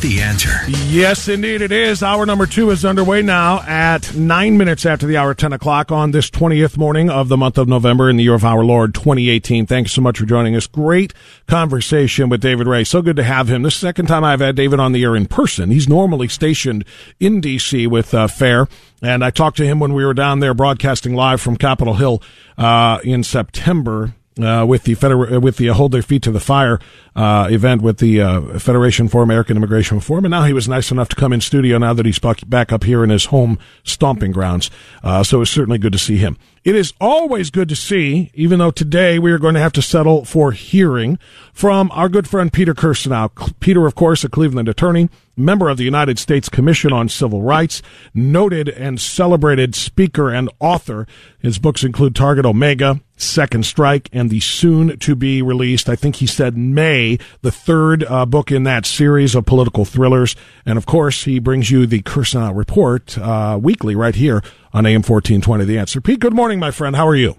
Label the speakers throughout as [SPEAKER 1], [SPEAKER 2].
[SPEAKER 1] The answer.
[SPEAKER 2] Yes, indeed it is. Hour number two is underway now at nine minutes after the hour, 10 o'clock on this 20th morning of the month of November in the year of our Lord 2018. Thanks so much for joining us. Great conversation with David Ray. So good to have him. This is the second time I've had David on the air in person. He's normally stationed in D.C. with uh, FAIR. And I talked to him when we were down there broadcasting live from Capitol Hill uh, in September uh, with the feder- with the uh, hold their feet to the fire uh, event with the uh, Federation for American Immigration Reform, and now he was nice enough to come in studio now that he's back up here in his home stomping grounds. Uh, so it's certainly good to see him. It is always good to see, even though today we are going to have to settle for hearing from our good friend Peter Kirsanow. Peter, of course, a Cleveland attorney, member of the United States Commission on Civil Rights, noted and celebrated speaker and author. His books include Target Omega, Second Strike, and the soon to be released, I think he said May, the third uh, book in that series of political thrillers. And of course, he brings you the Kirsanow Report uh, weekly right here on AM 1420 The Answer. Pete, good morning, my friend. How are you?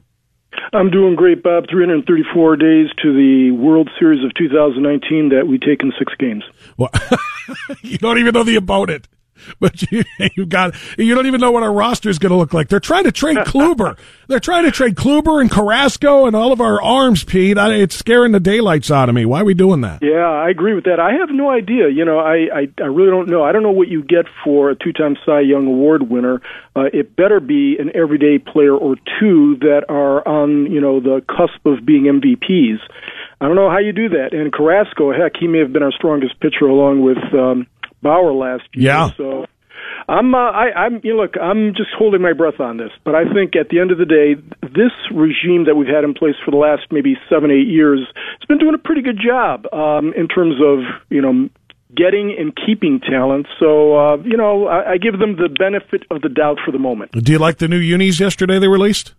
[SPEAKER 3] I'm doing great, Bob. 334 days to the World Series of 2019 that we take in six games.
[SPEAKER 2] Well, you don't even know the opponent. But you, you got you don't even know what our roster is going to look like. They're trying to trade Kluber. They're trying to trade Kluber and Carrasco and all of our arms, Pete. I, it's scaring the daylights out of me. Why are we doing that?
[SPEAKER 3] Yeah, I agree with that. I have no idea. You know, I I, I really don't know. I don't know what you get for a two-time Cy Young Award winner. Uh, it better be an everyday player or two that are on you know the cusp of being MVPs. I don't know how you do that. And Carrasco, heck, he may have been our strongest pitcher along with. Um, Bauer last year.
[SPEAKER 2] Yeah.
[SPEAKER 3] So I'm uh, I, I'm you know, look I'm just holding my breath on this, but I think at the end of the day, this regime that we've had in place for the last maybe seven eight years, it's been doing a pretty good job um, in terms of you know getting and keeping talent. So uh, you know I, I give them the benefit of the doubt for the moment.
[SPEAKER 2] Do you like the new unis yesterday they released?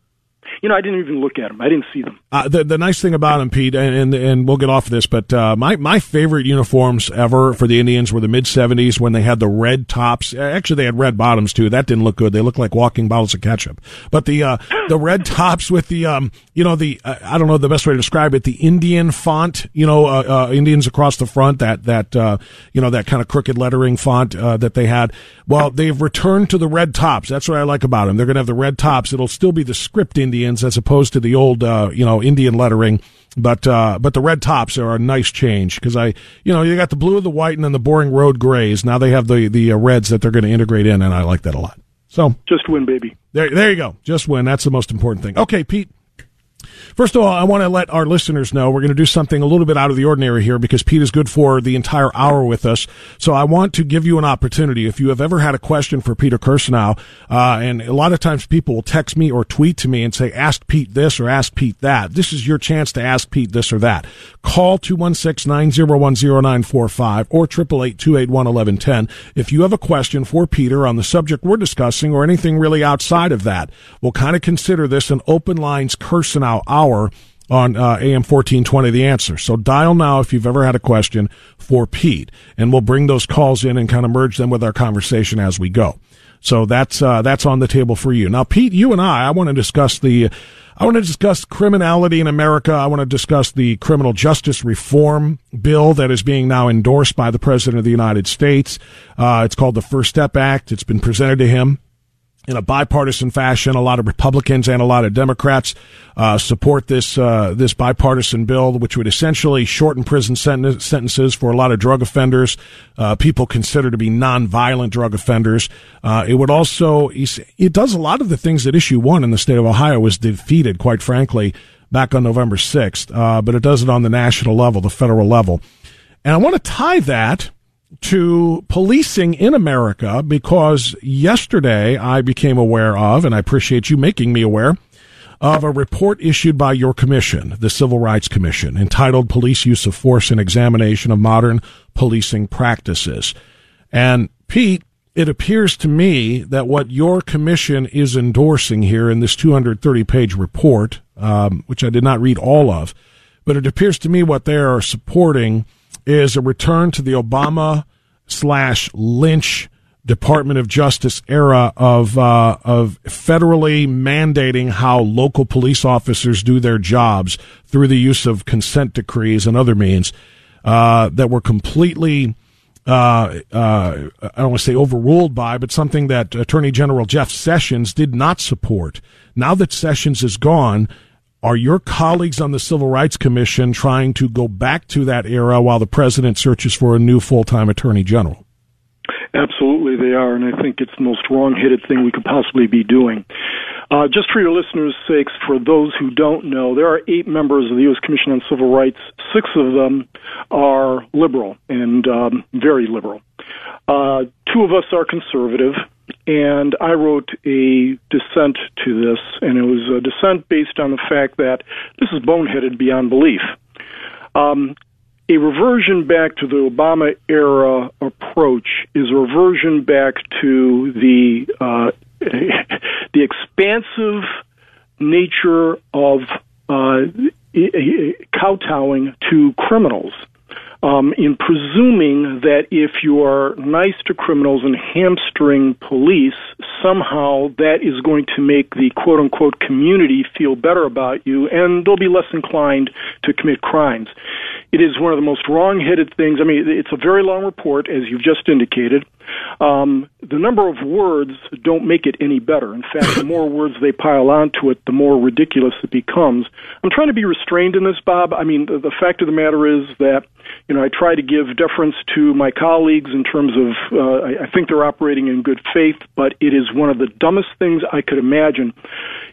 [SPEAKER 3] You know, I didn't even look at them. I didn't see them.
[SPEAKER 2] Uh, the the nice thing about them, Pete, and and, and we'll get off of this, but uh, my my favorite uniforms ever for the Indians were the mid '70s when they had the red tops. Actually, they had red bottoms too. That didn't look good. They looked like walking bottles of ketchup. But the uh, the red tops with the um, you know, the uh, I don't know the best way to describe it. The Indian font, you know, uh, uh, Indians across the front. That that you know that kind of crooked lettering font that they had. Well, they've returned to the red tops. That's what I like about them. They're going to have the red tops. It'll still be the script Indians as opposed to the old, uh, you know, Indian lettering. But uh, but the red tops are a nice change because I, you know, you got the blue, and the white, and then the boring road grays. Now they have the the uh, reds that they're going to integrate in, and I like that a lot. So
[SPEAKER 3] just win, baby.
[SPEAKER 2] There, there you go. Just win. That's the most important thing. Okay, Pete. First of all, I want to let our listeners know we're going to do something a little bit out of the ordinary here because Pete is good for the entire hour with us. So I want to give you an opportunity. If you have ever had a question for Peter Kirsanow, uh, and a lot of times people will text me or tweet to me and say, ask Pete this or ask Pete that. This is your chance to ask Pete this or that. Call 216-901-0945 or 888-281-1110 if you have a question for Peter on the subject we're discussing or anything really outside of that. We'll kind of consider this an open lines Kirsanow hour on uh, AM 1420 The Answer. So dial now if you've ever had a question for Pete, and we'll bring those calls in and kind of merge them with our conversation as we go. So that's uh, that's on the table for you. Now, Pete, you and I, I want to discuss the I want to discuss criminality in America. I want to discuss the criminal justice reform bill that is being now endorsed by the President of the United States. Uh, it's called the First Step Act. It's been presented to him in a bipartisan fashion. A lot of Republicans and a lot of Democrats uh, support this uh, this bipartisan bill, which would essentially shorten prison senten- sentences for a lot of drug offenders, uh, people considered to be nonviolent drug offenders. Uh, it would also it does a lot of the things that issue one in the state of Ohio was defeated, quite frankly, back on November sixth. Uh, but it does it on the national level, the federal level, and I want to tie that to policing in America because yesterday I became aware of, and I appreciate you making me aware, of a report issued by your commission, the Civil Rights Commission, entitled Police Use of Force and Examination of Modern Policing Practices. And Pete, it appears to me that what your commission is endorsing here in this 230 page report, um, which I did not read all of, but it appears to me what they are supporting is a return to the Obama slash Lynch Department of Justice era of uh, of federally mandating how local police officers do their jobs through the use of consent decrees and other means uh, that were completely. Uh, uh I don't want to say overruled by, but something that Attorney General Jeff Sessions did not support. Now that Sessions is gone, are your colleagues on the Civil Rights Commission trying to go back to that era while the president searches for a new full time attorney general?
[SPEAKER 3] Absolutely, they are, and I think it's the most wrong headed thing we could possibly be doing. Uh, just for your listeners' sakes, for those who don't know, there are eight members of the U.S. Commission on Civil Rights. Six of them are liberal and um, very liberal. Uh, two of us are conservative, and I wrote a dissent to this, and it was a dissent based on the fact that this is boneheaded beyond belief. Um, a reversion back to the Obama era approach is a reversion back to the uh, the expansive nature of uh, kowtowing to criminals um, in presuming that if you are nice to criminals and hamstring police, somehow that is going to make the quote unquote community feel better about you and they'll be less inclined to commit crimes. It is one of the most wrong headed things. I mean, it's a very long report, as you've just indicated. Um, the number of words don't make it any better. In fact, the more words they pile onto it, the more ridiculous it becomes. I'm trying to be restrained in this, Bob. I mean, the, the fact of the matter is that you know I try to give deference to my colleagues in terms of uh, I, I think they're operating in good faith, but it is one of the dumbest things I could imagine.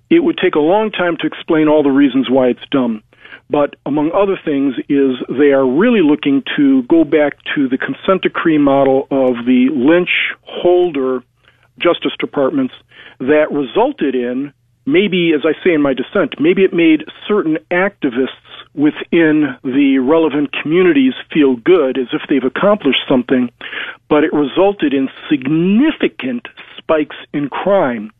[SPEAKER 3] It would take a long time to explain all the reasons why it's dumb but among other things is they are really looking to go back to the consent decree model of the Lynch Holder Justice Departments that resulted in maybe, as I say in my dissent, maybe it made certain activists within the relevant communities feel good as if they've accomplished something, but it resulted in significant spikes in crime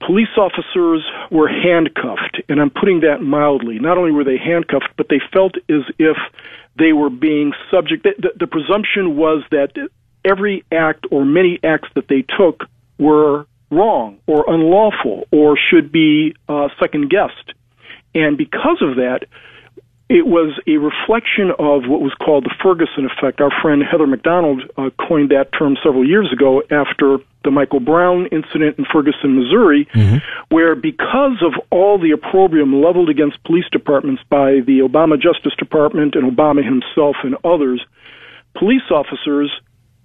[SPEAKER 3] police officers were handcuffed, and I'm putting that mildly. Not only were they handcuffed, but they felt as if they were being subject. The, the, presumption was that every act or many acts that they took were wrong or unlawful or should be uh, second guessed. And because of that, it was a reflection of what was called the Ferguson effect. Our friend Heather Mac Donald uh, coined that term several years ago after the Michael Brown incident in Ferguson, Missouri, mm-hmm. where because of all the opprobrium leveled against police departments by the Obama Justice Department and Obama himself and others, police officers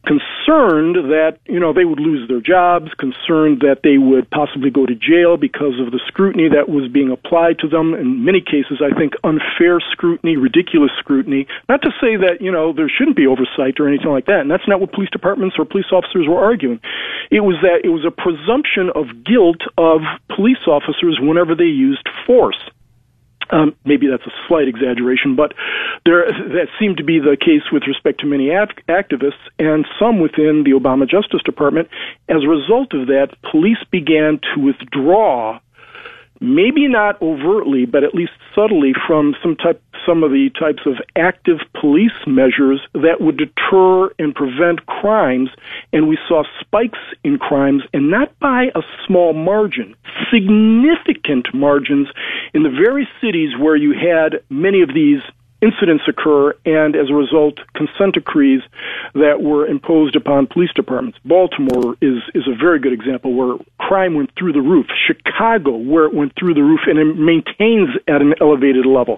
[SPEAKER 3] concerned that you know they would lose their jobs, concerned that they would possibly go to jail because of the scrutiny that was being applied to them. In many cases, I think unfair scrutiny, ridiculous scrutiny. Not to say that you know there shouldn't be oversight or anything like that, and that's not what police departments or police officers were arguing. It was that it was a presumption of guilt of police officers whenever they used force. Um, maybe that's a slight exaggeration, but there that seemed to be the case with respect to many act- activists and some within the Obama Justice Department. As a result of that, police began to withdraw maybe not overtly, but at least subtly from some type, some of the types of active police measures that would deter and prevent crimes. And we saw spikes in crimes, and not by a small margin, significant margins in the very cities where you had many of these incidents occur, and as a result, consent decrees that were imposed upon police departments. Baltimore is is a very good example where crime went through the roof. Chicago, where it went through the roof, and it maintains at an elevated level.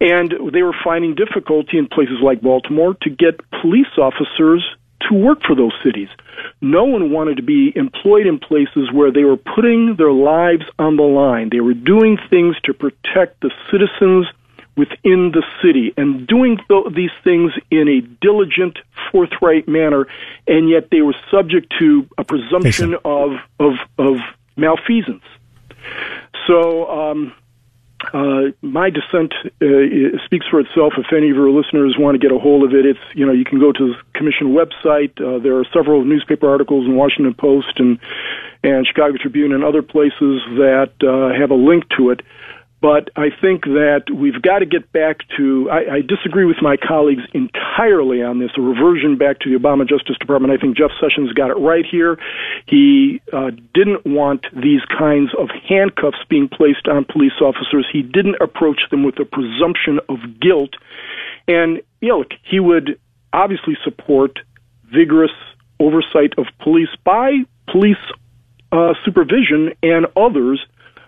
[SPEAKER 3] And they were finding difficulty in places like Baltimore to get police officers to work for those cities. No one wanted to be employed in places where they were putting their lives on the line. They were doing things to protect the citizens within the city and doing th- these things in a diligent, forthright manner, and yet they were subject to a presumption of, of, of malfeasance. So, um, uh, my dissent uh, speaks for itself. If any of your listeners want to get a hold of it, it's you know you can go to the commission website. Uh, there are several newspaper articles in Washington Post and and Chicago Tribune and other places that uh, have a link to it. But I think that we've got to get back to. I, I disagree with my colleagues entirely on this. A reversion back to the Obama Justice Department. I think Jeff Sessions got it right here. He uh, didn't want these kinds of handcuffs being placed on police officers. He didn't approach them with a presumption of guilt. And you know, he would obviously support vigorous oversight of police by police uh, supervision and others,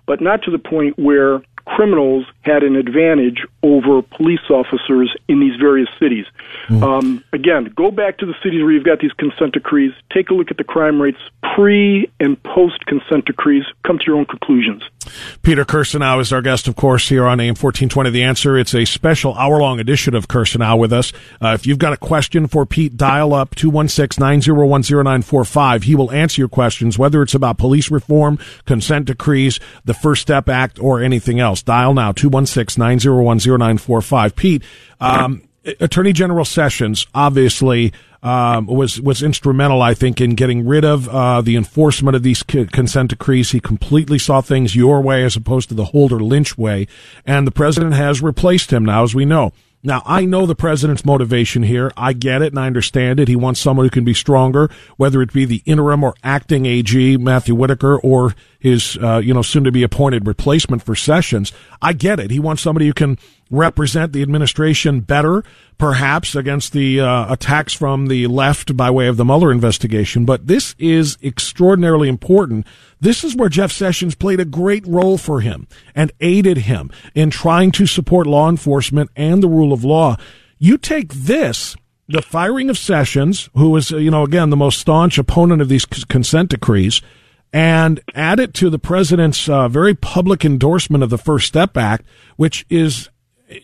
[SPEAKER 3] but not to the point where criminals had an advantage over police officers in these various cities. Mm. Um, again, go back to the cities where you've got these consent decrees, take a look at the crime rates pre and post consent decrees, come to your own conclusions.
[SPEAKER 2] Peter Kirsanow is our guest, of course, here on AM 1420 The Answer. It's a special hour long edition of Kirsanow with us. Uh, if you've got a question for Pete, dial up 216 901 0945. He will answer your questions, whether it's about police reform, consent decrees, the First Step Act, or anything else. Dial now 216 901 0945. Pete, um, Attorney General Sessions obviously um, was was instrumental, I think, in getting rid of uh, the enforcement of these c- consent decrees. He completely saw things your way as opposed to the Holder Lynch way, and the president has replaced him now, as we know. Now, I know the president's motivation here. I get it and I understand it. He wants someone who can be stronger, whether it be the interim or acting AG, Matthew Whitaker, or his, uh, you know, soon to be appointed replacement for Sessions. I get it. He wants somebody who can represent the administration better, perhaps against the uh, attacks from the left by way of the Mueller investigation. But this is extraordinarily important. This is where Jeff Sessions played a great role for him and aided him in trying to support law enforcement and the rule of law. You take this the firing of Sessions, who is, you know, again, the most staunch opponent of these consent decrees, and add it to the president's uh, very public endorsement of the First Step Act, which is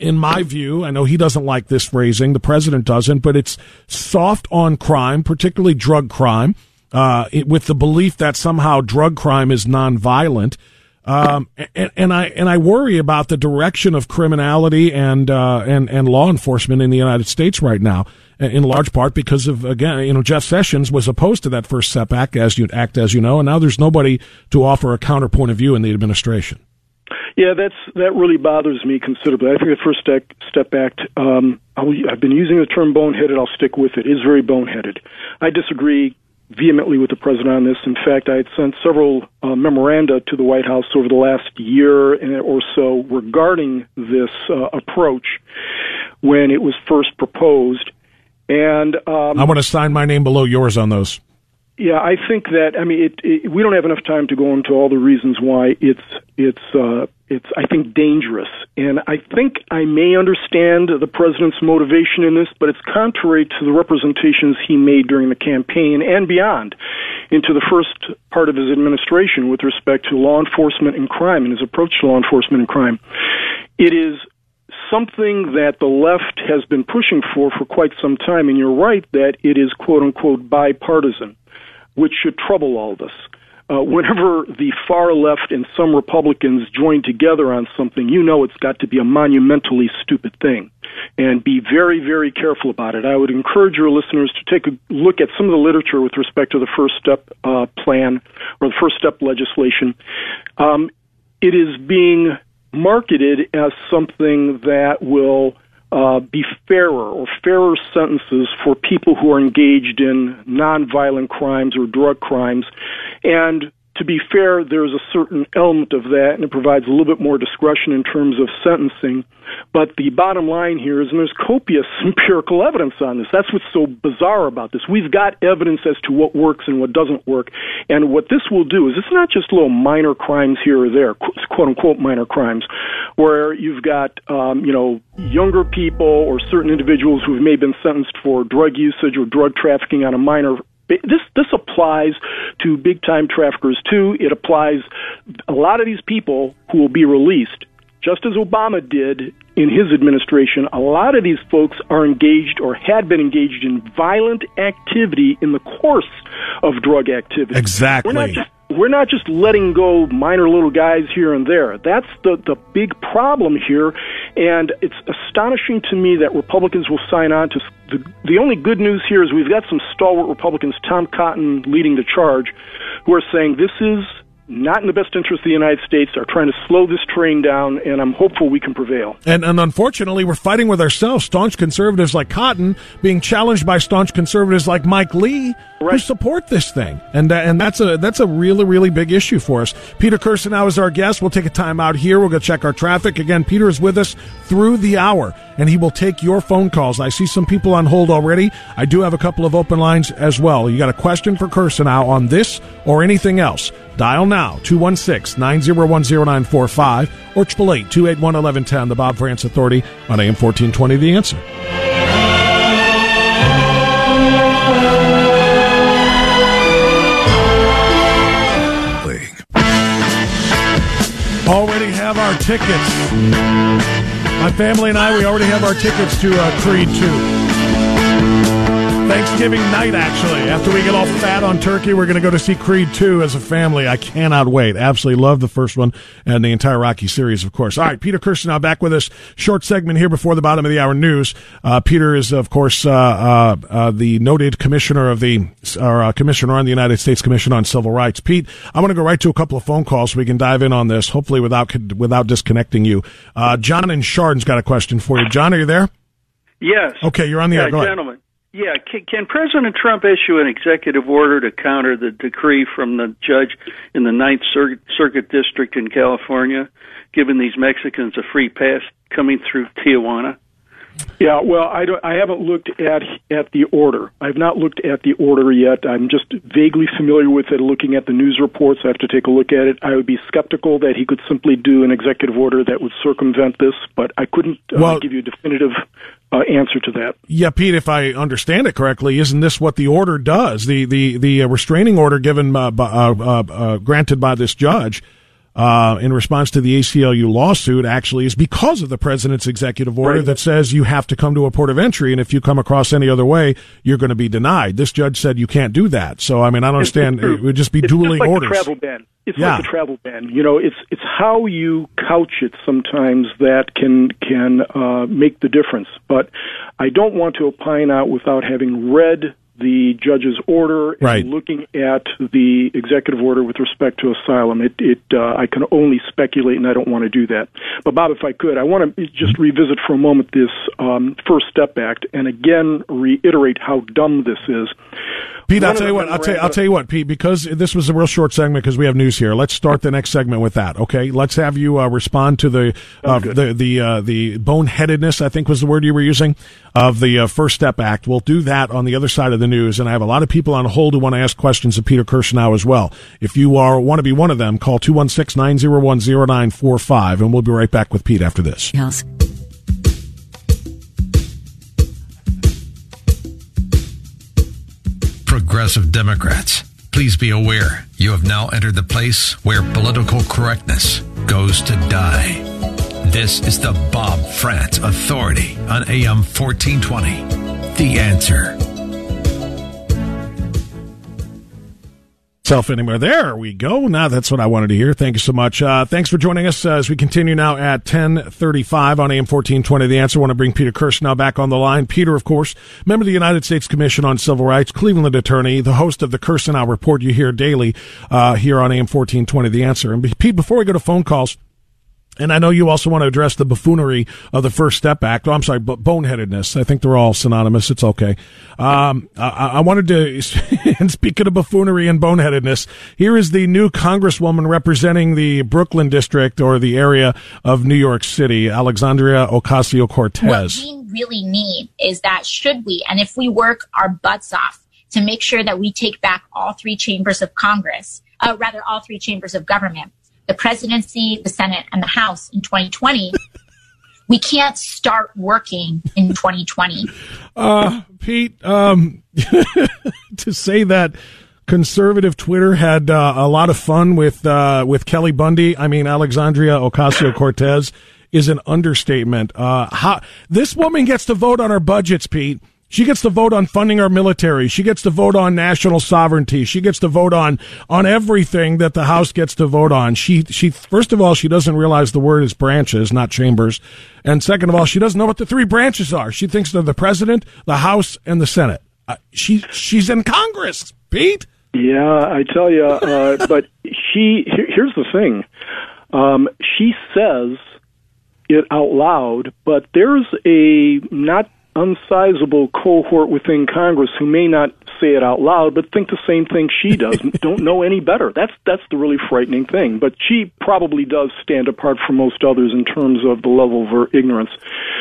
[SPEAKER 2] in my view, I know he doesn't like this phrasing, the president doesn't, but it's soft on crime, particularly drug crime, uh, it, with the belief that somehow drug crime is nonviolent. Um, and, and, I and I worry about the direction of criminality and uh, and and law enforcement in the United States right now, in large part because of again, you know, Jeff Sessions was opposed to that First Step as you act as you know, and now there's nobody to offer a counterpoint of view in the administration.
[SPEAKER 3] Yeah, that's that really bothers me considerably. I think the First Step, step Act. Um, I've been using the term boneheaded. I'll stick with it. Is very boneheaded. I disagree vehemently with the president on this. In fact, I had sent several uh, memoranda to the White House over the last year or so regarding this uh, approach when it was first proposed. And um,
[SPEAKER 2] I want to sign my name below yours on those.
[SPEAKER 3] yeah, I think that I mean it, it, we don't have enough time to go into all the reasons why it's it's uh, it's I think dangerous, and I think I may understand the president's motivation in this, but it's contrary to the representations he made during the campaign and beyond into the first part of his administration with respect to law enforcement and crime and his approach to law enforcement and crime. It is something that the left has been pushing for for quite some time, and you're right that it is quote unquote bipartisan which should trouble all of us. Uh, whenever the far left and some Republicans join together on something, you know it's got to be a monumentally stupid thing. And be very, very careful about it. I would encourage your listeners to take a look at some of the literature with respect to the First Step uh, plan or the First Step legislation. Um, it is being marketed as something that will uh, be fairer or fairer sentences for people who are engaged in nonviolent crimes or drug crimes. And to be fair, there's a certain element of that, and it provides a little bit more discretion in terms of sentencing. But the bottom line here is, and there's copious empirical evidence on this. That's what's so bizarre about this. We've got evidence as to what works and what doesn't work. And what this will do is it's not just little minor crimes here or there, quote unquote minor crimes, where you've got, um, you know, younger people or certain individuals who may have been sentenced for drug usage or drug trafficking on a minor this this applies to big time traffickers too. It applies a lot of these people who will be released, just as Obama did in his administration. A lot of these folks are engaged or had been engaged in violent activity in the course of drug activity.
[SPEAKER 2] Exactly.
[SPEAKER 3] We're not just we're not just letting go minor little guys here and there. That's the, the big problem here. And it's astonishing to me that Republicans will sign on to the, the only good news here is we've got some stalwart Republicans, Tom Cotton leading the charge, who are saying this is not in the best interest of the United States, are trying to slow this train down, and I'm hopeful we can prevail.
[SPEAKER 2] And, and unfortunately, we're fighting with ourselves. Staunch conservatives like Cotton being challenged by staunch conservatives like Mike Lee, right. who support this thing, and uh, and that's a that's a really really big issue for us. Peter Kirsanow is our guest. We'll take a time out here. We'll go check our traffic again. Peter is with us through the hour, and he will take your phone calls. I see some people on hold already. I do have a couple of open lines as well. You got a question for Kirsanow on this or anything else? Dial now 216 901 0945 or 888 281 1110, the Bob Frantz Authority on AM 1420. The answer. Already have our tickets. My family and I, we already have our tickets to uh, Creed 2. Thanksgiving night, actually. After we get all fat on turkey, we're going to go to see Creed 2 as a family. I cannot wait. Absolutely love the first one and the entire Rocky series, of course. All right, Peter Kirsanow back with us. Short segment here before the bottom of the hour news. Uh, Peter is, of course, uh, uh, uh the noted commissioner of the, or uh, commissioner on the United States Commission on Civil Rights. Pete, I'm going to go right to a couple of phone calls so we can dive in on this, hopefully without, without disconnecting you. Uh, John and Chardon's got a question for you. John, are you there?
[SPEAKER 4] Yes.
[SPEAKER 2] Okay, you're on the
[SPEAKER 4] yeah,
[SPEAKER 2] air. Go
[SPEAKER 4] gentlemen.
[SPEAKER 2] Ahead.
[SPEAKER 4] Yeah, can, can President Trump issue an executive order to counter the decree from the judge in the Ninth Cir- Circuit District in California, giving these Mexicans a free pass coming through Tijuana?
[SPEAKER 3] Yeah, well, I don't. I haven't looked at at the order. I've not looked at the order yet. I'm just vaguely familiar with it. Looking at the news reports, I have to take a look at it. I would be skeptical that he could simply do an executive order that would circumvent this, but I couldn't uh, well, give you a definitive uh, answer to that.
[SPEAKER 2] Yeah, Pete, if I understand it correctly, isn't this what the order does? The the the restraining order given uh, uh, uh, uh, granted by this judge uh, in response to the ACLU lawsuit actually is because of the president's executive order right. that says you have to come to a port of entry, and if you come across any other way, you're going to be denied. This judge said you can't do that. So, I mean, I don't understand. It would just be
[SPEAKER 3] it's
[SPEAKER 2] dueling
[SPEAKER 3] just like
[SPEAKER 2] orders.
[SPEAKER 3] travel ban. It's yeah. like a travel ban. You know, it's it's how you couch it sometimes that can can uh, make the difference. But I don't want to opine out without having read the judge's order
[SPEAKER 2] right.
[SPEAKER 3] and looking at the executive order with respect to asylum. It, it uh, I can only speculate, and I don't want to do that. But Bob, if I could, I want to just mm-hmm. revisit for a moment this um, First Step Act, and again reiterate how dumb this is.
[SPEAKER 2] Pete, I'll tell you what. I'll tell, I'll tell you what, Pete. Because this was a real short segment, because we have news here. Let's start the next segment with that. Okay, let's have you uh, respond to the uh, the the uh, the boneheadedness. I think was the word you were using of the uh, First Step Act. We'll do that on the other side of the the news, and I have a lot of people on hold who want to ask questions of Peter Kirsanow as well. If you are want to be one of them, call 216-901-0945, and we'll be right back with Pete after this.
[SPEAKER 5] Yes.
[SPEAKER 1] Progressive Democrats, please be aware you have now entered the place where political correctness goes to die. This is the Bob Frantz Authority on AM 1420. The answer.
[SPEAKER 2] Self anywhere. There we go. Now that's what I wanted to hear. Thank you so much. Uh, thanks for joining us as we continue now at 1035 on AM 1420. The answer. I want to bring Peter Kirsanow back on the line. Peter, of course, member of the United States Commission on Civil Rights, Cleveland attorney, the host of the Kirsanow Report you hear daily uh, here on AM 1420. The answer. And Pete, before we go to phone calls, and I know you also want to address the buffoonery of the First Step Act. Oh, I'm sorry, but boneheadedness. I think they're all synonymous. It's okay. Um, I, I, wanted to, and speaking of buffoonery and boneheadedness, here is the new Congresswoman representing the Brooklyn district or the area of New York City, Alexandria Ocasio Cortez.
[SPEAKER 6] What we really need is that should we, and if we work our butts off to make sure that we take back all three chambers of Congress, uh, rather all three chambers of government, the presidency, the Senate, and the House in 2020, we can't start working in 2020.
[SPEAKER 2] Uh, Pete, um, to say that conservative Twitter had uh, a lot of fun with uh, with Kelly Bundy, I mean Alexandria Ocasio Cortez, is an understatement. Uh, how this woman gets to vote on our budgets, Pete she gets to vote on funding our military. She gets to vote on national sovereignty. She gets to vote on on everything that the House gets to vote on. She she first of all she doesn't realize the word is branches, not chambers, and second of all she doesn't know what the three branches are. She thinks they're the president, the House, and the Senate. Uh, she she's in Congress, Pete.
[SPEAKER 3] Yeah, I tell you. Uh, but she here's the thing. Um, she says it out loud, but there's a not unsizable cohort within Congress who may not say it out loud, but think the same thing she does. don't know any better. That's that's the really frightening thing. But she probably does stand apart from most others in terms of the level of her ignorance.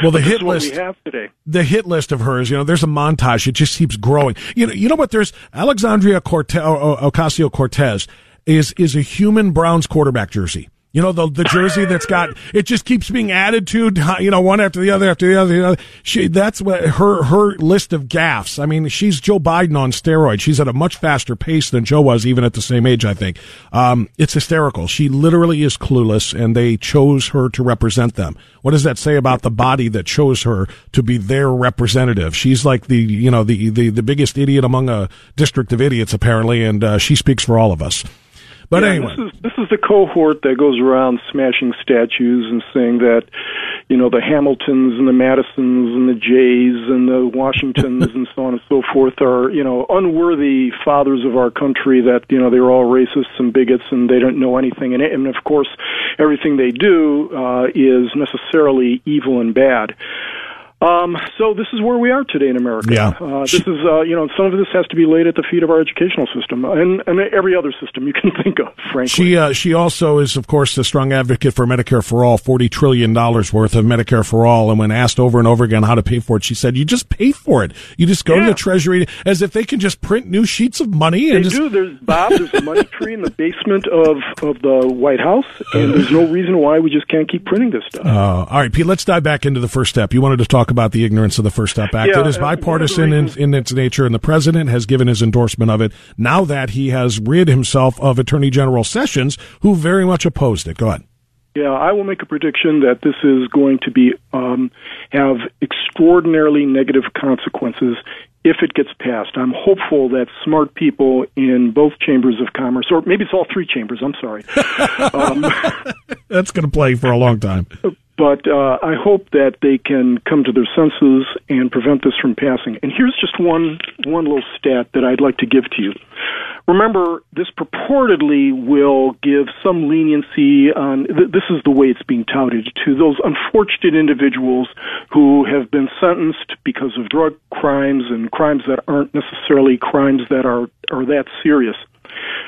[SPEAKER 2] Well, the hit list
[SPEAKER 3] we have today.
[SPEAKER 2] The hit list of hers, you know, there's a montage. It just keeps growing. You know, you know what? There's Alexandria Cortez, Ocasio Cortez is is a human Browns quarterback jersey. You know, the, the jersey that's got, it just keeps being added to, you know, one after the other after the other. You know, she, that's what her, her list of gaffes. I mean, she's Joe Biden on steroids. She's at a much faster pace than Joe was, even at the same age, I think. Um, it's hysterical. She literally is clueless and they chose her to represent them. What does that say about the body that chose her to be their representative? She's like the, you know, the, the, the biggest idiot among a district of idiots, apparently, and, uh, she speaks for all of us. But
[SPEAKER 3] yeah,
[SPEAKER 2] anyway,
[SPEAKER 3] this is this is the cohort that goes around smashing statues and saying that, you know, the Hamiltons and the Madisons and the Jays and the Washingtons and so on and so forth are, you know, unworthy fathers of our country. That you know they're all racists and bigots and they don't know anything. And, and of course, everything they do uh, is necessarily evil and bad. Um, so this is where we are today in America.
[SPEAKER 2] Yeah.
[SPEAKER 3] Uh, this is, uh, you know, some of this has to be laid at the feet of our educational system and, and every other system you can think of, frankly.
[SPEAKER 2] She, uh, she also is, of course, a strong advocate for Medicare for All, $40 trillion worth of Medicare for All. And when asked over and over again how to pay for it, she said, you just pay for it. You just go yeah. to the Treasury as if they can just print new sheets of money.
[SPEAKER 3] And
[SPEAKER 2] they just...
[SPEAKER 3] do. There's, Bob, there's a money tree in the basement of, of the White House, and there's no reason why we just can't keep printing this stuff.
[SPEAKER 2] Uh, all right, Pete, let's dive back into the first step. You wanted to talk about the ignorance of the First Step Act.
[SPEAKER 3] Yeah,
[SPEAKER 2] it is bipartisan in, in its nature, and the president has given his endorsement of it now that he has rid himself of Attorney General Sessions, who very much opposed it. Go ahead.
[SPEAKER 3] Yeah, I will make a prediction that this is going to be um, have extraordinarily negative consequences if it gets passed. I'm hopeful that smart people in both chambers of commerce, or maybe it's all three chambers. I'm sorry.
[SPEAKER 2] um, That's going to play for a long time.
[SPEAKER 3] But uh, I hope that they can come to their senses and prevent this from passing. And here's just one one little stat that I'd like to give to you. Remember, this purportedly will give some leniency on. Th- this is the way it's being touted to those unfortunate individuals who have been sentenced because of drug crimes and crimes that aren't necessarily crimes that are are that serious.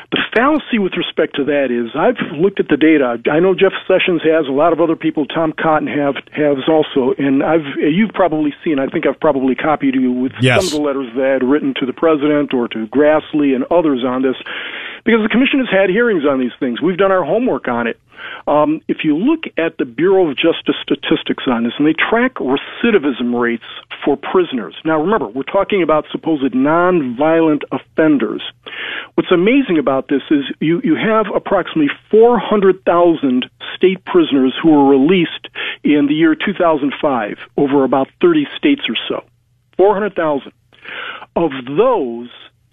[SPEAKER 3] The fallacy with respect to that is I've looked at the data. I know Jeff Sessions has, a lot of other people, Tom Cotton have has also, and I've you've probably seen. I think I've probably copied you with
[SPEAKER 2] yes.
[SPEAKER 3] some of the letters that I had written to the president or to Grassley and others on this, because the commission has had hearings on these things. We've done our homework on it. Um, if you look at the Bureau of Justice statistics on this, and they track recidivism rates for prisoners. Now, remember, we're talking about supposed nonviolent offenders. What's amazing about this is you, you have approximately 400,000 state prisoners who were released in the year 2005 over about 30 states or so. 400,000. Of those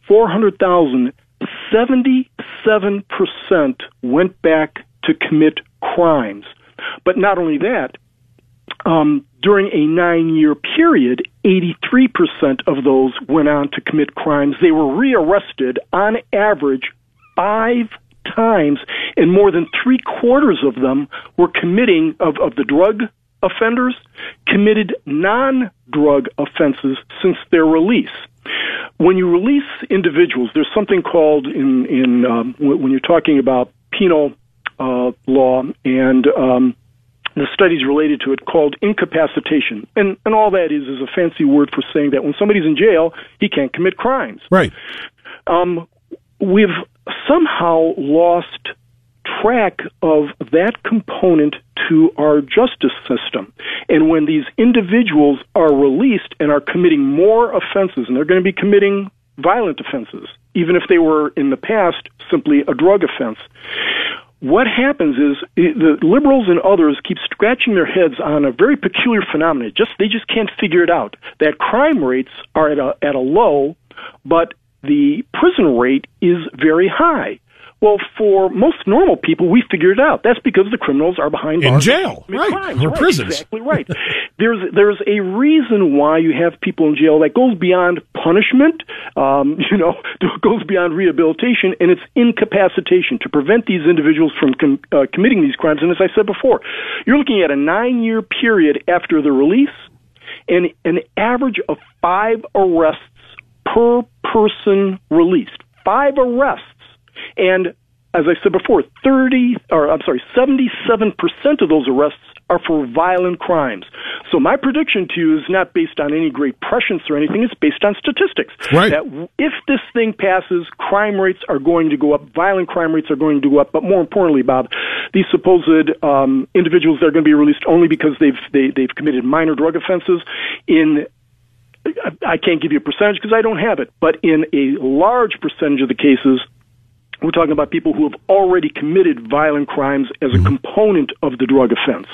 [SPEAKER 3] 400,000, 77% went back to commit crimes. But not only that, um, during a nine year period, 83% of those went on to commit crimes. They were rearrested on average five times, and more than three quarters of them were committing, of, of the drug offenders, committed non drug offenses since their release. When you release individuals, there's something called in in um, when you're talking about penal uh, law and um, the studies related to it called incapacitation. And, and all that is is a fancy word for saying that when somebody's in jail, he can't commit crimes.
[SPEAKER 2] Right.
[SPEAKER 3] Um, we've somehow lost track of that component to our justice system. And when these individuals are released and are committing more offenses, and they're going to be committing violent offenses, even if they were in the past simply a drug offense, what happens is eh, the liberals and others keep scratching their heads on a very peculiar phenomenon. Just they just can't figure it out. That crime rates are at a at a low, but the prison rate is very high. Well, for most normal people, we figured it out. That's because the criminals are behind bars.
[SPEAKER 2] in
[SPEAKER 3] bars
[SPEAKER 2] jail, right?
[SPEAKER 3] Crimes,
[SPEAKER 2] or
[SPEAKER 3] right,
[SPEAKER 2] prisons.
[SPEAKER 3] Exactly right. there's there's a reason why you have people in jail that goes beyond punishment. Um, you know, goes beyond rehabilitation, and it's incapacitation to prevent these individuals from com- uh, committing these crimes. And as I said before, you're looking at a nine-year period after the release, and an average of five arrests per person released. Five arrests and as I said before, 30 or I'm sorry, 77% of those arrests are for violent crimes. So my prediction to you is not based on any great prescience or anything, it's based on statistics.
[SPEAKER 2] Right.
[SPEAKER 3] That if this thing passes, crime rates are going to go up, violent crime rates are going to go up, but more importantly, Bob, these supposed um, individuals that are going to be released only because they've they, they've committed minor drug offenses in I can't give you a percentage because I don't have it, but in a large percentage of the cases, we're talking about people who have already committed violent crimes as a mm-hmm. component of the drug offense.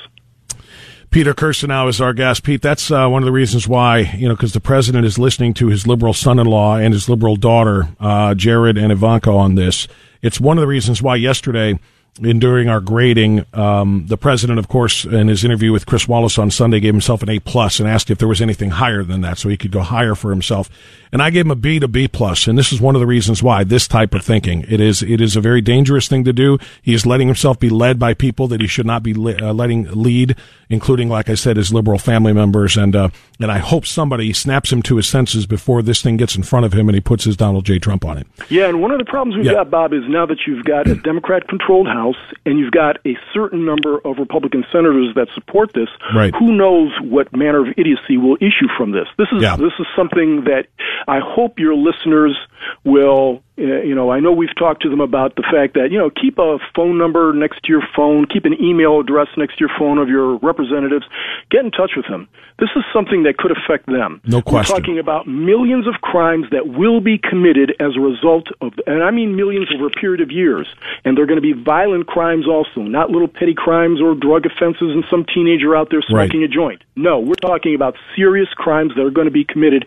[SPEAKER 2] Peter Kirsanow is our guest. Pete, that's uh, one of the reasons why, you know, because the president is listening to his liberal son-in-law and his liberal daughter, uh, Jared and Ivanka, on this. It's one of the reasons why yesterday in during our grading, um, the president, of course, in his interview with Chris Wallace on Sunday, gave himself an A plus and asked if there was anything higher than that, so he could go higher for himself. And I gave him a B to B plus, and this is one of the reasons why this type of thinking. It is it is a very dangerous thing to do. He is letting himself be led by people that he should not be uh, letting lead, including, like I said, his liberal family members. And uh, and I hope somebody snaps him to his senses before this thing gets in front of him and he puts his Donald J. Trump on it.
[SPEAKER 3] Yeah, and one of the problems we've yeah. got, Bob, is now that you've got a Democrat-controlled House and you've got a certain number of Republican senators that support this,
[SPEAKER 2] right.
[SPEAKER 3] who knows what manner of idiocy will issue from this? This is
[SPEAKER 2] yeah.
[SPEAKER 3] this is something that I hope your listeners will uh, you know, I know we've talked to them about the fact that, you know, keep a phone number next to your phone, keep an email address next to your phone of your representatives. Get in touch with them. This is something that could affect them.
[SPEAKER 2] No question.
[SPEAKER 3] We're talking about millions of crimes that will be committed as a result of, and I mean millions over a period of years. And they're going to be violent crimes also, not little petty crimes or drug offenses and some teenager out there smoking
[SPEAKER 2] right.
[SPEAKER 3] a joint. No, we're talking about serious crimes that are going to be committed.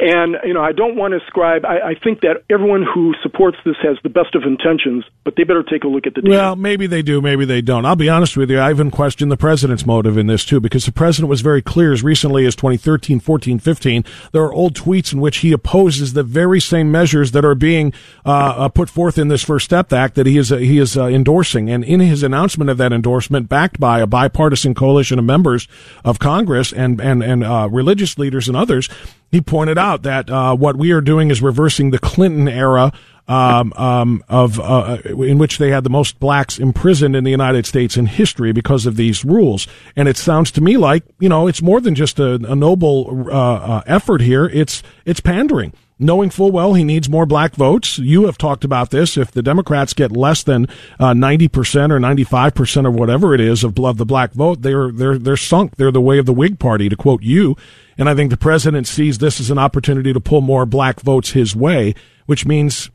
[SPEAKER 3] And, you know, I don't want to ascribe, I, I think that everyone who supports this has the best of intentions, but they better take a look at the data.
[SPEAKER 2] Well, maybe they do, maybe they don't. I'll be honest with you, I even questioned the president's motive in this, too, because the president was very clear as recently as 2013, 14, 15. There are old tweets in which he opposes the very same measures that are being uh, uh, put forth in this First Step Act that he is, uh, he is uh, endorsing. And in his announcement of that endorsement, backed by a bipartisan coalition of members of Congress and, and, and uh, religious leaders and others, he pointed out that uh, what we are doing is reversing the Clinton era um, um, of uh, in which they had the most blacks imprisoned in the United States in history because of these rules. And it sounds to me like you know it's more than just a, a noble uh, uh, effort here. It's it's pandering knowing full well he needs more black votes. You have talked about this. If the Democrats get less than uh, ninety percent or ninety five percent or whatever it is of, of the black vote, they're they're they're sunk. They're the way of the Whig Party, to quote you. And I think the president sees this as an opportunity to pull more black votes his way, which means,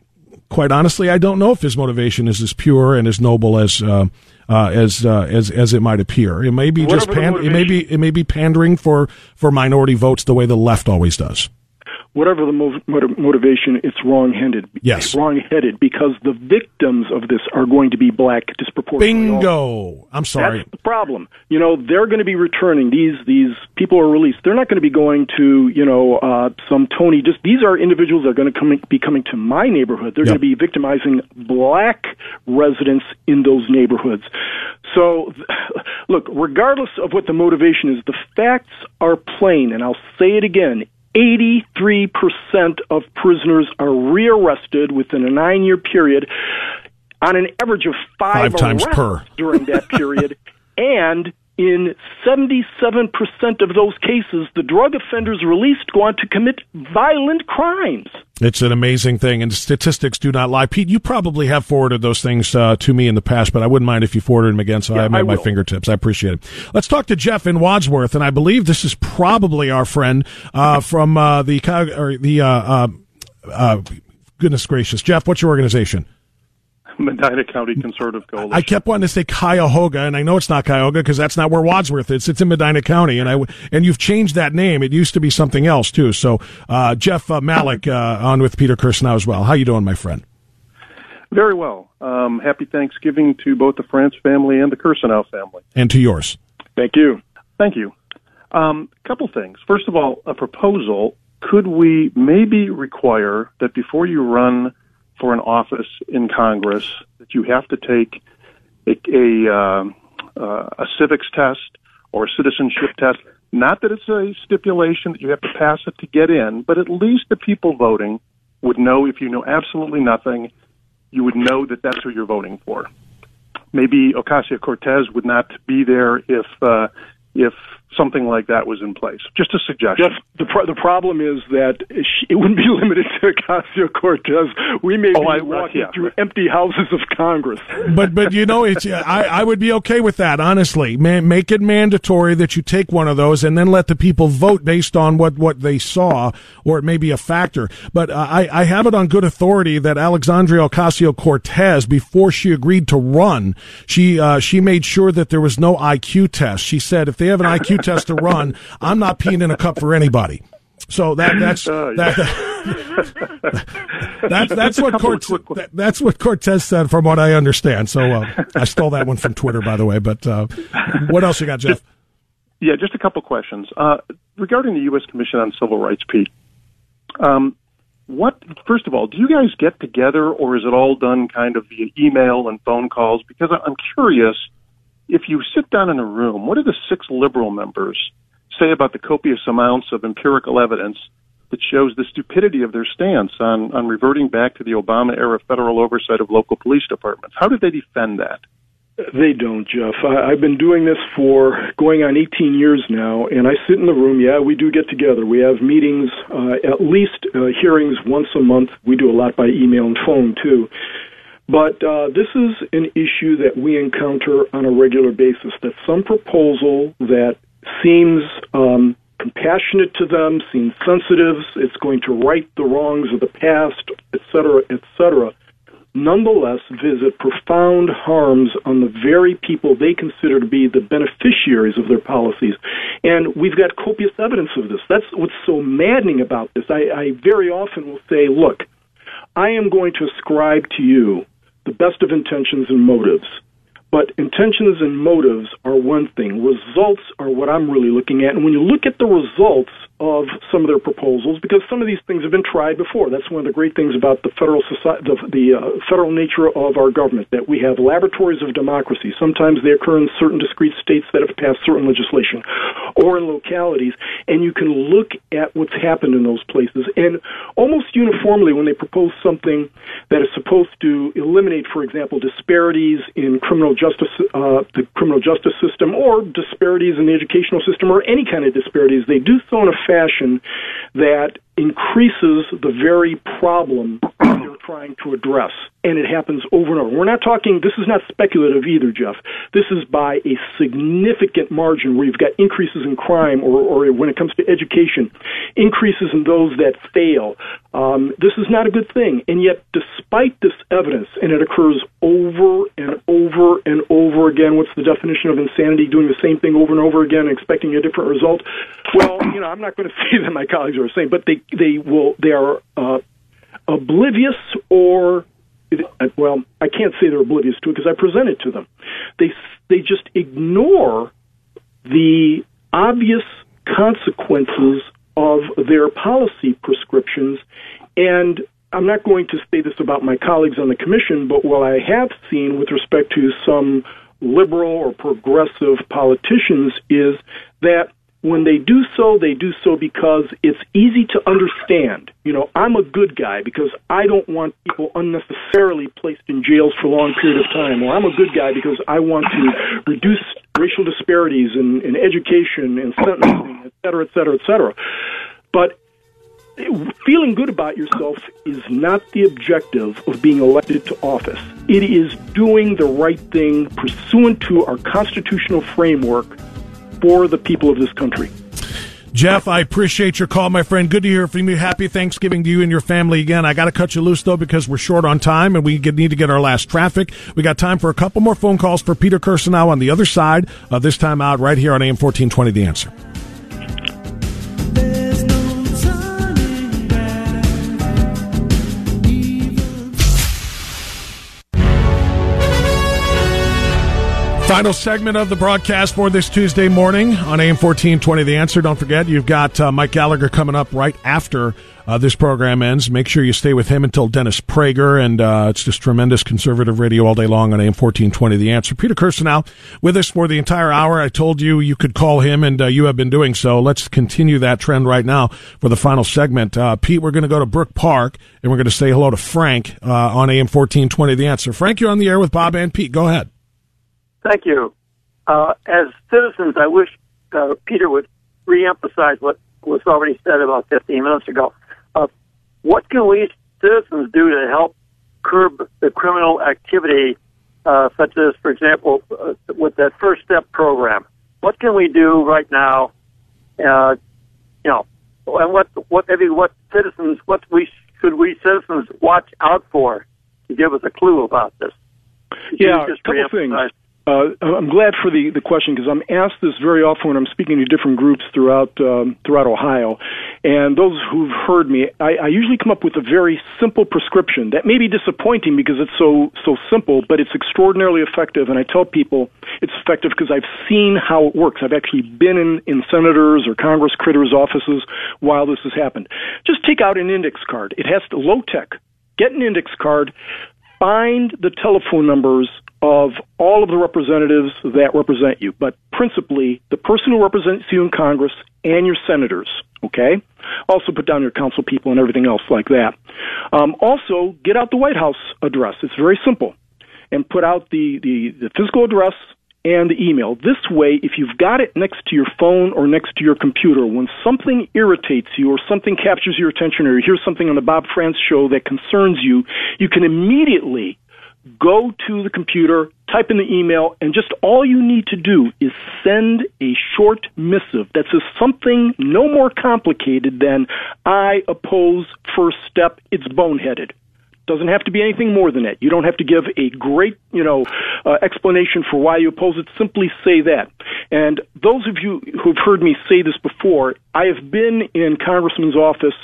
[SPEAKER 2] quite honestly, I don't know if his motivation is as pure and as noble as. Uh, uh, as uh, as as it might appear, it may be just pan- it may be it may be pandering for for minority votes the way the left always does
[SPEAKER 3] whatever the motivation, it's wrong-headed.
[SPEAKER 2] Yes,
[SPEAKER 3] wrong-headed because the victims of this are going to be black disproportionately.
[SPEAKER 2] Bingo. I'm sorry.
[SPEAKER 3] That's the problem. You know, they're going to be returning. These these people are released. They're not going to be going to you know uh, some Tony. Just these are individuals that are going to come, be coming to my neighborhood. They're yep. going to be victimizing black residents in those neighborhoods. So, look, regardless of what the motivation is, the facts are plain, and I'll say it again 83% of prisoners are rearrested within a nine year period on an average of five,
[SPEAKER 2] five times per
[SPEAKER 3] during that period. and in 77% of those cases, the drug offenders released go on to commit violent crimes.
[SPEAKER 2] It's an amazing thing, and statistics do not lie. Pete, you probably have forwarded those things uh, to me in the past, but I wouldn't mind if you forwarded them again, so yeah, I have at my fingertips. I appreciate it. Let's talk to Jeff in Wadsworth, and I believe this is probably our friend uh, from uh, the or the uh, uh, uh, goodness gracious, Jeff. What's your organization?
[SPEAKER 5] Medina County Conservative Coalition.
[SPEAKER 2] I kept wanting to say Cuyahoga, and I know it's not Cuyahoga because that's not where Wadsworth is. It's in Medina County, and I and you've changed that name. It used to be something else too. So, uh, Jeff uh, Malik uh, on with Peter Kirsanow as well. How you doing, my friend?
[SPEAKER 5] Very well. Um, happy Thanksgiving to both the Frantz family and the Kirsanow family,
[SPEAKER 2] and to yours.
[SPEAKER 3] Thank you.
[SPEAKER 5] Thank you. A um, couple things. First of all, a proposal. Could we maybe require that before you run for an office in Congress that you have to take a a, uh, uh, a civics test or a citizenship test. Not that it's a stipulation that you have to pass it to get in, but at least the people voting would know if you know absolutely nothing, you would know that that's who you're voting for. Maybe Ocasio Cortez would not be there if uh, if something like that was in place. Just a suggestion.
[SPEAKER 3] Jeff, the pro- the problem is that she, it wouldn't be limited to Ocasio Cortez. We may oh, be I, walking yeah. through empty houses of Congress.
[SPEAKER 2] But but you know, it's I, I would be okay with that. Honestly, Man, make it mandatory that you take one of those, and then let the people vote based on what what they saw, or it may be a factor. But uh, I I have it on good authority that Alexandria Ocasio Cortez, before she agreed to run, she uh, she made sure that there was no IQ test. She said if they have an IQ test to run, I'm not peeing in a cup for anybody. So that that's uh, yeah. that, that's that's what Cortez, that, that's what Cortez said, from what I understand. So uh, I stole that one from Twitter, by the way. But uh, what else you got, Jeff?
[SPEAKER 5] Yeah, just a couple questions uh, regarding the U.S. Commission on Civil Rights, Pete. Um, what first of all, do you guys get together, or is it all done kind of via email and phone calls? Because I'm curious if you sit down in a room, what do the six liberal members say about the copious amounts of empirical evidence that shows the stupidity of their stance on, on reverting back to the Obama era federal oversight of local police departments? How do they defend that?
[SPEAKER 3] They don't, Jeff. I, I've been doing this for going on 18 years now, and I sit in the room. Yeah, we do get together. We have meetings, uh, at least uh, hearings once a month. We do a lot by email and phone, too. But uh, this is an issue that we encounter on a regular basis. That some proposal that seems um, compassionate to them, seems sensitive, it's going to right the wrongs of the past, etc., etc., nonetheless visit profound harms on the very people they consider to be the beneficiaries of their policies. And we've got copious evidence of this. That's what's so maddening about this. I, I very often will say, look, I am going to ascribe to you the best of intentions and motives. But intentions and motives are one thing. Results are what I'm really looking at. And when you look at the results, of some of their proposals because some of these things have been tried before. That's one of the great things about the federal society, the, the uh, federal nature of our government that we have laboratories of democracy. Sometimes they occur in certain discrete states that have passed certain legislation, or in localities, and you can look at what's happened in those places. And almost uniformly, when they propose something that is supposed to eliminate, for example, disparities in criminal justice, uh, the criminal justice system, or disparities in the educational system, or any kind of disparities, they do so in a fashion that increases the very problem they're trying to address. And it happens over and over. We're not talking, this is not speculative either, Jeff. This is by a significant margin where you've got increases in crime or, or when it comes to education, increases in those that fail. Um, this is not a good thing. And yet, despite this evidence, and it occurs over and over and over again, what's the definition of insanity? Doing the same thing over and over again, expecting a different result? Well, you know, I'm not going to say that my colleagues are saying, but they they will they are uh, oblivious or well, I can't say they're oblivious to it because I present it to them. They they just ignore the obvious consequences of their policy prescriptions and I'm not going to say this about my colleagues on the commission, but what I have seen with respect to some liberal or progressive politicians is that when they do so, they do so because it's easy to understand. You know, I'm a good guy because I don't want people unnecessarily placed in jails for a long period of time, or I'm a good guy because I want to reduce racial disparities in, in education and sentencing, et cetera, et cetera, et cetera. But feeling good about yourself is not the objective of being elected to office. It is doing the right thing pursuant to our constitutional framework for the people of this country.
[SPEAKER 2] Jeff, I appreciate your call, my friend. Good to hear from you. Happy Thanksgiving to you and your family again. I got to cut you loose though because we're short on time and we need to get our last traffic. We got time for a couple more phone calls for Peter Kirsanow on the other side of this time out right here on AM 1420 The Answer. Final segment of the broadcast for this Tuesday morning on AM 1420 The Answer. Don't forget, you've got uh, Mike Gallagher coming up right after uh, this program ends. Make sure you stay with him until Dennis Prager, and uh, it's just tremendous conservative radio all day long on AM 1420 The Answer. Peter Kirsanow with us for the entire hour. I told you you could call him, and uh, you have been doing so. Let's continue that trend right now for the final segment. Uh, Pete, we're going to go to Brook Park, and we're going to say hello to Frank uh, on AM 1420 The Answer. Frank, you're on the air with Bob and Pete. Go ahead.
[SPEAKER 7] Thank you. Uh, as citizens, I wish uh, Peter would reemphasize what was already said about 15 minutes ago. Uh, what can we citizens do to help curb the criminal activity, uh, such as, for example, uh, with that First Step program? What can we do right now? Uh, you know, and what what maybe what citizens what we should we citizens watch out for to give us a clue about this?
[SPEAKER 3] yeah, a couple things. Uh, I'm glad for the, the question because I'm asked this very often when I'm speaking to different groups throughout um, throughout Ohio, and those who've heard me, I, I usually come up with a very simple prescription that may be disappointing because it's so so simple, but it's extraordinarily effective. And I tell people it's effective because I've seen how it works. I've actually been in in senators or Congress critters' offices while this has happened. Just take out an index card. It has to low tech. Get an index card. Find the telephone numbers of all of the representatives that represent you, but principally the person who represents you in Congress and your senators. Okay. Also, put down your council people and everything else like that. Um, also, get out the White House address. It's very simple, and put out the, the, the physical address and email. This way, if you've got it next to your phone or next to your computer, when something irritates you or something captures your attention or you hear something on the Bob Frantz show that concerns you, you can immediately go to the computer, type in the email, and just all you need to do is send a short missive that says something no more complicated than I oppose first step, it's boneheaded. Doesn't have to be anything more than that. You don't have to give a great, you know, uh, explanation for why you oppose it. Simply say that. And those of you who've heard me say this before, I have been in Congressman's office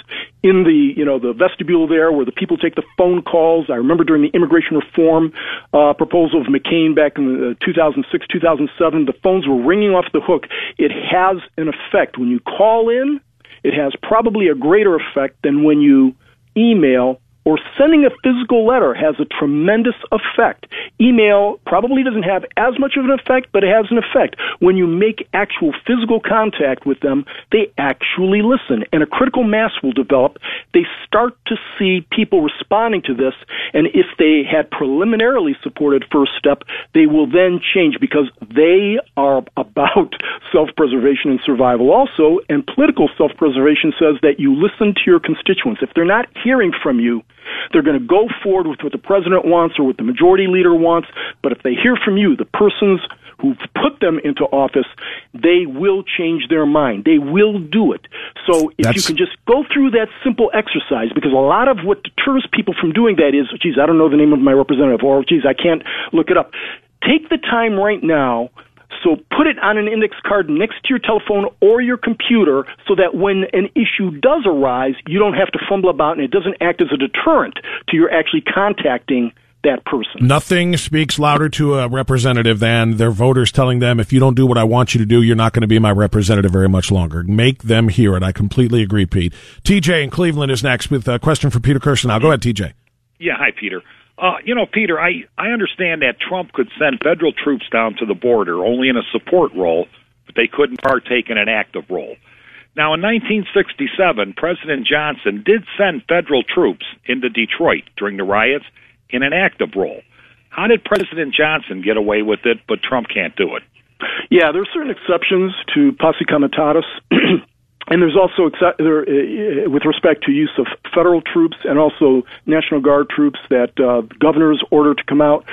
[SPEAKER 3] in the, you know, the vestibule there where the people take the phone calls. I remember during the immigration reform uh, proposal of McCain back in uh, 2006, 2007, the phones were ringing off the hook. It has an effect when you call in it has probably a greater effect than when you email or sending a physical letter has a tremendous effect. Email probably doesn't have as much of an effect, but it has an effect. When you make actual physical contact with them, they actually listen, and a critical mass will develop. They start to see people responding to this, and if they had preliminarily supported First Step, they will then change because they are about self preservation and survival also, and political self preservation says that you listen to your constituents. If they're not hearing from you, they're going to go forward with what the president wants or what the majority leader wants. But if they hear from you, the persons who've put them into office, they will change their mind. They will do it. So if
[SPEAKER 2] That's-
[SPEAKER 3] you can just go through that simple exercise, because a lot of what deters people from doing that is, geez, I don't know the name of my representative, or geez, I can't look it up. Take the time right now. So put it on an index card next to your telephone or your computer so that when an issue does arise, you don't have to fumble about and it doesn't act as a deterrent to your actually contacting that person.
[SPEAKER 2] Nothing speaks louder to a representative than their voters telling them, if you don't do what I want you to do, you're not going to be my representative very much longer. Make them hear it. I completely agree, Pete. TJ in Cleveland is next with a question for Peter Kirsanow. Now, go ahead, TJ.
[SPEAKER 8] Yeah, hi, Peter. Uh, you know, Peter, I, I understand that Trump could send federal troops down to the border only in a support role, but they couldn't partake in an active role. Now, in 1967, President Johnson did send federal troops into Detroit during the riots in an active role. How did President Johnson get away with it, but Trump can't do it?
[SPEAKER 3] Yeah, there are certain exceptions to posse comitatus. And there's also there, uh, with respect to use of federal troops and also National Guard troops that uh, governors order to come out.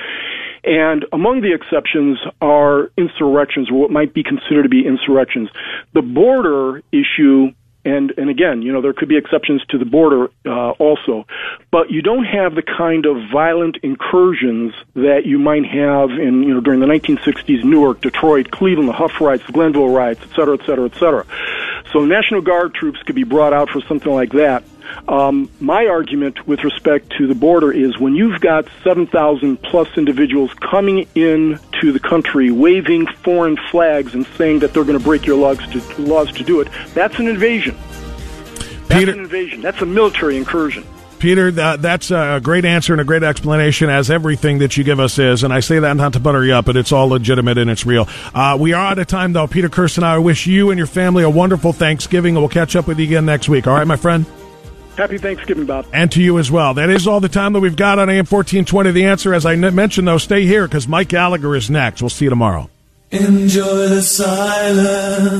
[SPEAKER 3] And among the exceptions are insurrections, or what might be considered to be insurrections. The border issue and and again, you know, there could be exceptions to the border uh, also, but you don't have the kind of violent incursions that you might have in you know during the 1960s Newark, Detroit, Cleveland, the Hough riots, the Glenville riots, et cetera, et cetera, et cetera. So National Guard troops could be brought out for something like that. Um, my argument with respect to the border is when you've got 7,000 plus individuals coming in to the country waving foreign flags and saying that they're going to break your laws to, laws to do it, that's an invasion. That's
[SPEAKER 2] Peter-
[SPEAKER 3] an invasion. That's a military incursion.
[SPEAKER 2] Peter, that, that's a great answer and a great explanation, as everything that you give us is. And I say that not to butter you up, but it's all legitimate and it's real. Uh, we are out of time, though. Peter Kirsanow, I wish you and your family a wonderful Thanksgiving, and we'll catch up with you again next week. All right, my friend?
[SPEAKER 3] Happy Thanksgiving, Bob.
[SPEAKER 2] And to you as well. That is all the time that we've got on AM 1420. The answer, as I n- mentioned, though, stay here because Mike Gallagher is next. We'll see you tomorrow.
[SPEAKER 9] Enjoy the silence.